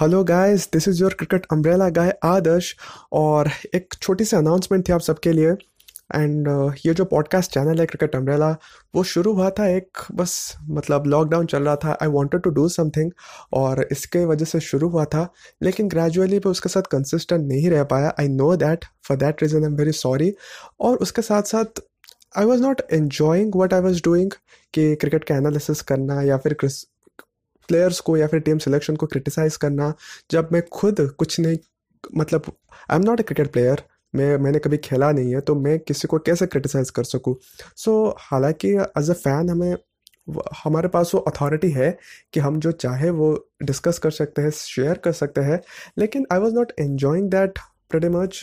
Hello guys this is your cricket umbrella guy Adarsh और एक छोटी सी अनाउंसमेंट थी आप सबके लिए। एंड uh, ये जो पॉडकास्ट चैनल है क्रिकेट अम्ब्रेला वो शुरू हुआ था एक बस मतलब लॉकडाउन चल रहा था। I wanted to do something और इसके वजह से शुरू हुआ था। लेकिन ग्रेजुअली मैं उसके साथ कंसिस्टेंट नहीं रह पाया। I know that for that reason I am very sorry और उसके साथ साथ I was not enjoying what I was doing कि क्रिकेट का एनालिसिस करना या फिर प्लेयर्स को या फिर टीम सिलेक्शन को क्रिटिसाइज करना जब मैं खुद कुछ नहीं मतलब I am not a cricket player मैं मैंने कभी खेला नहीं है तो मैं किसी को कैसे क्रिटिसाइज़ कर सकूँ? सो so, हालाँकि एज अ फ़ैन हमें हमारे पास वो अथॉरिटी है कि हम जो चाहे वो डिस्कस कर सकते हैं शेयर कर सकते हैं लेकिन I was not enjoying that pretty much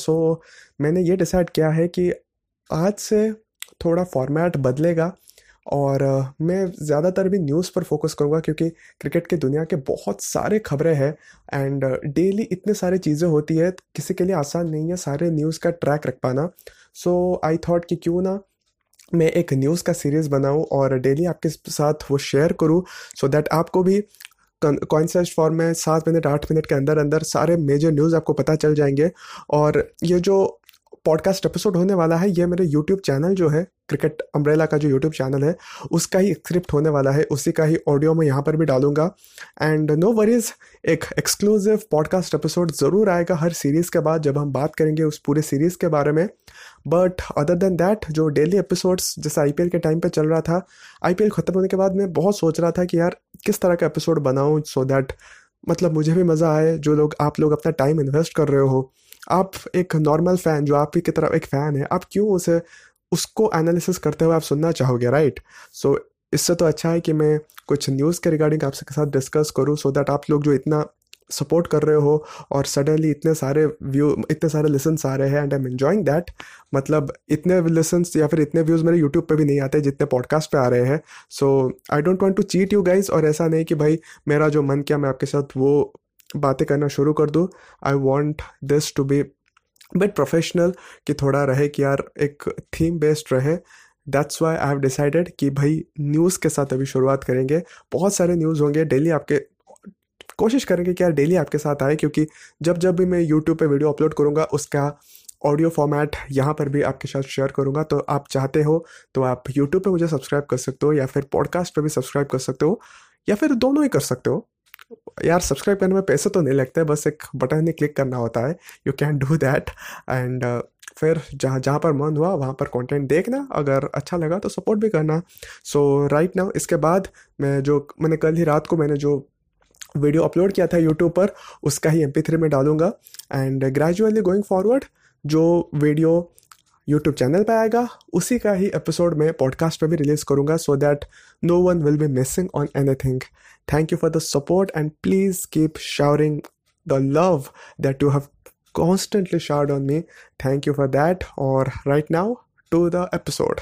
so मैंने ये डिसाइड किया है कि आज से थोड़ा फॉर्मेट बदलेगा और मैं ज़्यादातर भी न्यूज़ पर फोकस करूँगा क्योंकि क्रिकेट की दुनिया के बहुत सारे खबरें हैं एंड डेली इतने सारे चीज़ें होती है, किसी के लिए आसान नहीं है सारे न्यूज़ का ट्रैक रख पाना। सो आई थॉट कि क्यों ना मैं एक न्यूज़ का सीरीज़ बनाऊँ और डेली आपके साथ वो शेयर करूँ सो दैट आपको भी कॉन्सेस्ट फॉर्म में सात मिनट आठ मिनट के अंदर अंदर सारे मेजर न्यूज़ आपको पता चल जाएँगे। और ये जो पॉडकास्ट एपिसोड होने वाला है, ये मेरे यूट्यूब चैनल जो है क्रिकेट अम्ब्रेला का जो यूट्यूब चैनल है, उसका ही स्क्रिप्ट होने वाला है, उसी का ही ऑडियो मैं यहाँ पर भी डालूँगा। एंड नो वरीज एक एक्सक्लूसिव पॉडकास्ट एपिसोड ज़रूर आएगा हर सीरीज़ के बाद जब हम बात करेंगे उस पूरे सीरीज़ के बारे में। बट अदर देन दैट जो डेली एपिसोड्स जैसे आई के टाइम पर चल रहा था आईपीएल ख़त्म होने के बाद मैं बहुत सोच रहा था कि यार, किस तरह का एपिसोड बनाऊँ सो दैट मतलब मुझे भी मज़ा आए, जो लोग, आप लोग अपना टाइम इन्वेस्ट कर रहे हो। आप एक नॉर्मल फ़ैन जो आपकी की तरफ़ एक फ़ैन है आप क्यों उसे उसको एनालिसिस करते हुए आप सुनना चाहोगे राइट सो so, इससे तो अच्छा है कि मैं कुछ न्यूज़ के रिगार्डिंग आपके साथ डिस्कस करूँ सो दैट आप लोग जो इतना सपोर्ट कर रहे हो और सडनली इतने सारे व्यू इतने सारे लिसन्स आ रहे हैं and I am enjoying that मतलब इतने लिसन्स या फिर इतने व्यूज़ मेरे यूट्यूब पे भी नहीं आते जितने पॉडकास्ट पे आ रहे हैं। So I don't want to cheat you guys और ऐसा नहीं कि भाई मेरा जो मन किया मैं आपके साथ वो बातें करना शुरू कर दूँ। I want this to be but professional कि थोड़ा रहे कि यार एक थीम बेस्ड रहे। That's why I have decided कि भाई न्यूज़ के साथ अभी शुरुआत करेंगे। बहुत सारे न्यूज़ होंगे। डेली आपके कोशिश करेंगे कि यार डेली आपके साथ आए क्योंकि जब जब भी मैं यूट्यूब पे वीडियो अपलोड करूँगा, उसका ऑडियो फॉर्मेट यहाँ पर भी आपके साथ शेयर करूँगा। तो आप चाहते हो तो आप यूट्यूब पे मुझे सब्सक्राइब कर सकते हो या फिर पॉडकास्ट पे भी सब्सक्राइब कर सकते हो या फिर दोनों ही कर सकते हो। यार सब्सक्राइब करने में पैसे तो नहीं लगते, बस एक बटन ही क्लिक करना होता है। You can do that and फिर जहाँ जहाँ पर मन हुआ, वहाँ पर कंटेंट देखना। अगर अच्छा लगा तो सपोर्ट भी करना। सो राइट नाउ इसके बाद मैं जो, मैंने कल ही रात को मैंने जो वीडियो अपलोड किया था यूट्यूब पर, उसका ही एम में डालूँगा। एंड ग्रेजुअली गोइंग फॉरवर्ड जो वीडियो यूट्यूब चैनल पर आएगा, उसी का ही एपिसोड में पॉडकास्ट पर भी रिलीज़ करूँगा so that no one will be missing on anything thank you for the support and please keep showering the love that you have constantly showered on me. Thank you for that. और right now, to the episode.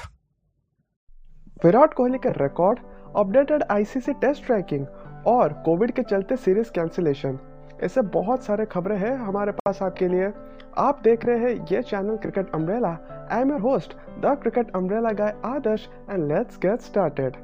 Virat Kohli का record updated ICC test ranking और Covid के चलते series cancellation ऐसे बहुत सारे खबरें हैं हमारे पास आपके लिए आप देख रहे हैं ये channel cricket umbrella I am your host the cricket umbrella guy Adarsh and let's get started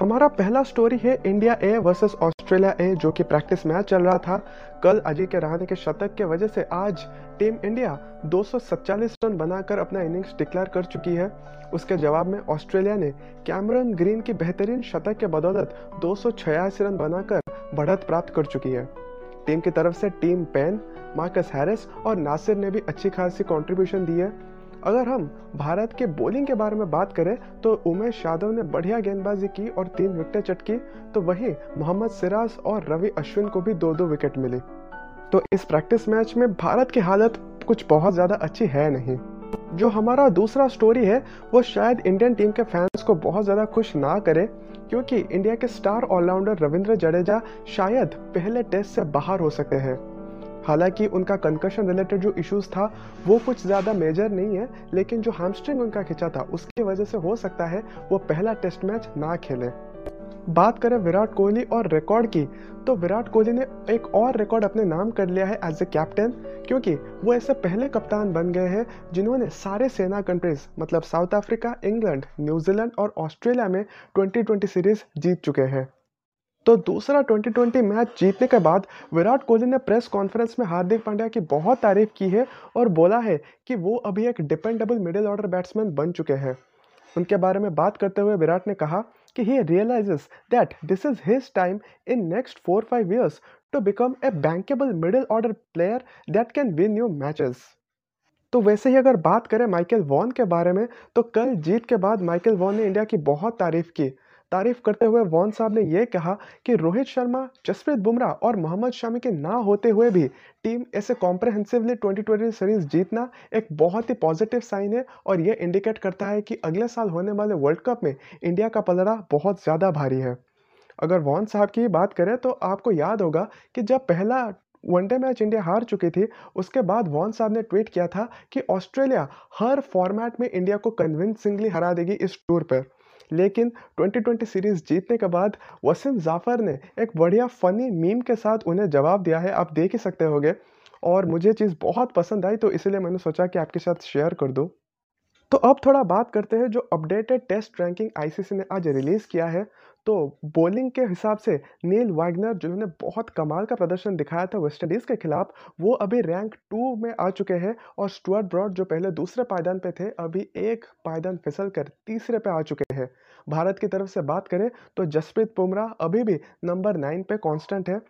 हमारा पहला स्टोरी है India A versus Australia A जो कि प्रैक्टिस मैच चल रहा था कल अजय के रहाने के शतक के वजह से आज टीम इंडिया दो रन बनाकर अपना इनिंग्स डिक्लेयर कर चुकी है। उसके जवाब में ऑस्ट्रेलिया ने कैमरन ग्रीन की बेहतरीन शतक के बदौलत दो सौ छियासी रन बनाकर बढ़त प्राप्त कर चुकी है। टीम की तरफ़ से टीम पेन मार्कस हैरिस और नासिर ने भी अच्छी खासी कंट्रीब्यूशन दी है। अगर हम भारत के बॉलिंग के बारे में बात करें तो उमेश यादव ने बढ़िया गेंदबाजी की और तीन विकेटें चटकी तो वहीं मोहम्मद सिराज और रवि अश्विन को भी दो दो विकेट मिली। तो इस प्रैक्टिस मैच में भारत की हालत कुछ बहुत ज़्यादा अच्छी है नहीं। जो हमारा दूसरा स्टोरी है, वो शायद इंडियन टीम के फैंस को बहुत ज़्यादा खुश ना करे, क्योंकि इंडिया के स्टार ऑलराउंडर रविंद्र जडेजा शायद पहले टेस्ट से बाहर हो सकते हैं। हालाँकि उनका कंकशन रिलेटेड जो इश्यूज़ था, वो कुछ ज़्यादा मेजर नहीं है, लेकिन जो हैमस्ट्रिंग उनका खिंचा था, उसकी वजह से हो सकता है वो पहला टेस्ट मैच ना खेले। बात करें विराट कोहली और रिकॉर्ड की तो विराट कोहली ने एक और रिकॉर्ड अपने नाम कर लिया है एज ए कैप्टन क्योंकि वो ऐसे पहले कप्तान बन गए हैं जिन्होंने सारे सेना कंट्रीज़ मतलब South Africa England New Zealand और ऑस्ट्रेलिया में 2020 सीरीज़ जीत चुके हैं। तो दूसरा 2020 मैच जीतने के बाद विराट कोहली ने प्रेस कॉन्फ्रेंस में हार्दिक पांड्या की बहुत तारीफ़ की है और बोला है कि वो अभी एक डिपेंडेबल मिडिल ऑर्डर बैट्समैन बन चुके हैं। उनके बारे में बात करते हुए विराट ने कहा कि he realises that this is his time in next four five years to become a bankable middle order player that can win you matches तो वैसे ही अगर बात करें माइकल वॉन के बारे में तो कल जीत के बाद माइकल वॉन ने इंडिया की बहुत तारीफ़ की। तारीफ़ करते हुए वॉन साहब ने यह कहा कि रोहित शर्मा, जसप्रीत बुमराह और मोहम्मद शामी के ना होते हुए भी टीम ऐसे कॉम्प्रहेंसिवली 2020 सीरीज़ जीतना एक बहुत ही पॉजिटिव साइन है और यह इंडिकेट करता है कि अगले साल होने वाले वर्ल्ड कप में इंडिया का पलड़ा बहुत ज़्यादा भारी है। अगर वॉन साहब की बात करें तो आपको याद होगा कि जब पहला वनडे मैच इंडिया हार चुकी थी, उसके बाद वॉन साहब ने ट्वीट किया था कि ऑस्ट्रेलिया हर फॉर्मेट में इंडिया को कन्विंसिंगली हरा देगी इस टूर पर। लेकिन 2020 सीरीज़ जीतने के बाद वसीम जाफ़र ने एक बढ़िया फ़नी मीम के साथ उन्हें जवाब दिया है, आप देख ही सकते होगे। और मुझे चीज़ बहुत पसंद आई तो इसलिए मैंने सोचा कि आपके साथ शेयर कर दूँ। तो अब थोड़ा बात करते हैं जो अपडेटेड टेस्ट रैंकिंग आईसीसी ने आज रिलीज़ किया है। तो बॉलिंग के हिसाब से नील वागनर जिन्होंने बहुत कमाल का प्रदर्शन दिखाया था वेस्टइंडीज़ के खिलाफ, वो अभी रैंक टू में आ चुके हैं और स्टुअर्ट ब्रॉड जो पहले दूसरे पायदान पे थे, अभी एक पायदान फिसल कर तीसरे पे आ चुके हैं। भारत की तरफ़ से बात करें तो जसप्रीत बुमराह अभी भी नंबर नाइन पे कांस्टेंट है।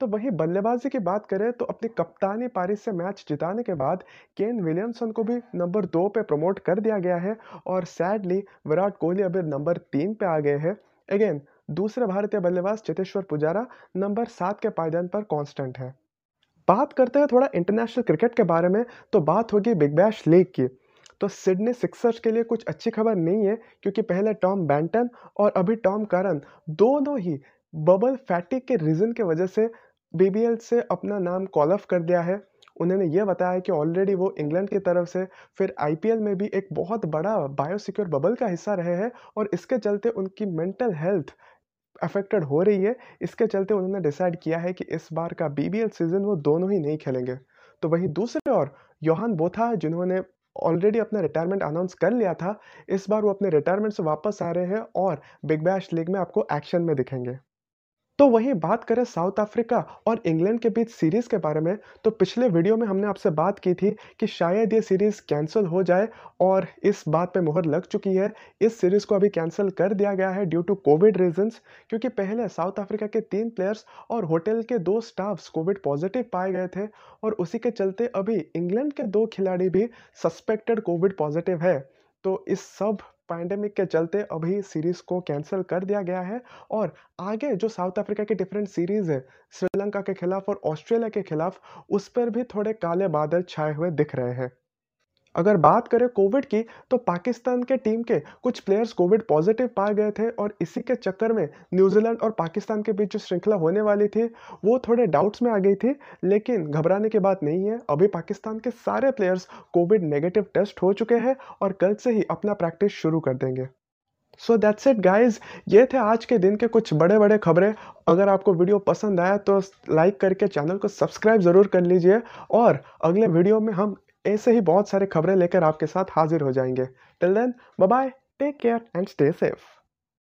तो वही बल्लेबाजी की बात करें तो अपनी कप्तानी पारी से मैच जिताने के बाद केन विलियमसन को भी नंबर दो पे प्रमोट कर दिया गया है और सैडली विराट कोहली अभी नंबर तीन पे आ गए हैं। अगेन दूसरे भारतीय बल्लेबाज चेतेश्वर पुजारा नंबर सात के पायदान पर कांस्टेंट है। बात करते हैं थोड़ा इंटरनेशनल क्रिकेट के बारे में तो बात होगी बिग बैश लीग की। तो सिडनी सिक्सर्स के लिए कुछ अच्छी खबर नहीं है, क्योंकि पहले टॉम बैंटन और अभी टॉम करन दोनों ही बबल फैटिक के रीज़न के वजह से बीबीएल से अपना नाम कॉल ऑफ़ कर दिया है। उन्होंने ये बताया है कि ऑलरेडी वो इंग्लैंड की तरफ़ से फिर आईपीएल में भी एक बहुत बड़ा बायोसिक्योर बबल का हिस्सा रहे हैं और इसके चलते उनकी मेंटल हेल्थ अफेक्टेड हो रही है। इसके चलते उन्होंने डिसाइड किया है कि इस बार का बीबीएल सीज़न वो दोनों ही नहीं खेलेंगे। तो वहीं दूसरे और योहान बोथा जिन्होंने ऑलरेडी अपना रिटायरमेंट अनाउंस कर लिया था, इस बार वो अपने रिटायरमेंट से वापस आ रहे हैं और बिग बैश लीग में आपको एक्शन में दिखेंगे। तो वहीं बात करें साउथ अफ्रीका और इंग्लैंड के बीच सीरीज़ के बारे में तो पिछले वीडियो में हमने आपसे बात की थी कि शायद ये सीरीज़ कैंसिल हो जाए और इस बात पे मुहर लग चुकी है। इस सीरीज़ को अभी कैंसिल कर दिया गया है ड्यू टू कोविड रीजंस, क्योंकि पहले साउथ अफ्रीका के तीन प्लेयर्स और होटल के दो स्टाफ्स कोविड पॉजिटिव पाए गए थे और उसी के चलते अभी इंग्लैंड के दो खिलाड़ी भी सस्पेक्टेड कोविड पॉजिटिव है। तो इस सब पैंडेमिक के चलते अभी सीरीज़ को कैंसिल कर दिया गया है और आगे जो साउथ अफ्रीका की डिफरेंट सीरीज़ है श्रीलंका के खिलाफ और ऑस्ट्रेलिया के खिलाफ, उस पर भी थोड़े काले बादल छाए हुए दिख रहे हैं। अगर बात करें कोविड की तो पाकिस्तान के टीम के कुछ प्लेयर्स कोविड पॉजिटिव पाए गए थे और इसी के चक्कर में न्यूजीलैंड और पाकिस्तान के बीच जो श्रृंखला होने वाली थी, वो थोड़े डाउट्स में आ गई थी, लेकिन घबराने की बात नहीं है। अभी पाकिस्तान के सारे प्लेयर्स कोविड नेगेटिव टेस्ट हो चुके हैं और कल से ही अपना प्रैक्टिस शुरू कर देंगे। सो दैट्स इट गाइज़ ये थे आज के दिन के कुछ बड़े बड़े खबरें। अगर आपको वीडियो पसंद आया तो लाइक करके चैनल को सब्सक्राइब ज़रूर कर लीजिए और अगले वीडियो में हम ऐसे ही बहुत सारे खबरें लेकर आपके साथ हाजिर हो जाएँगे। Till then bye take care and stay safe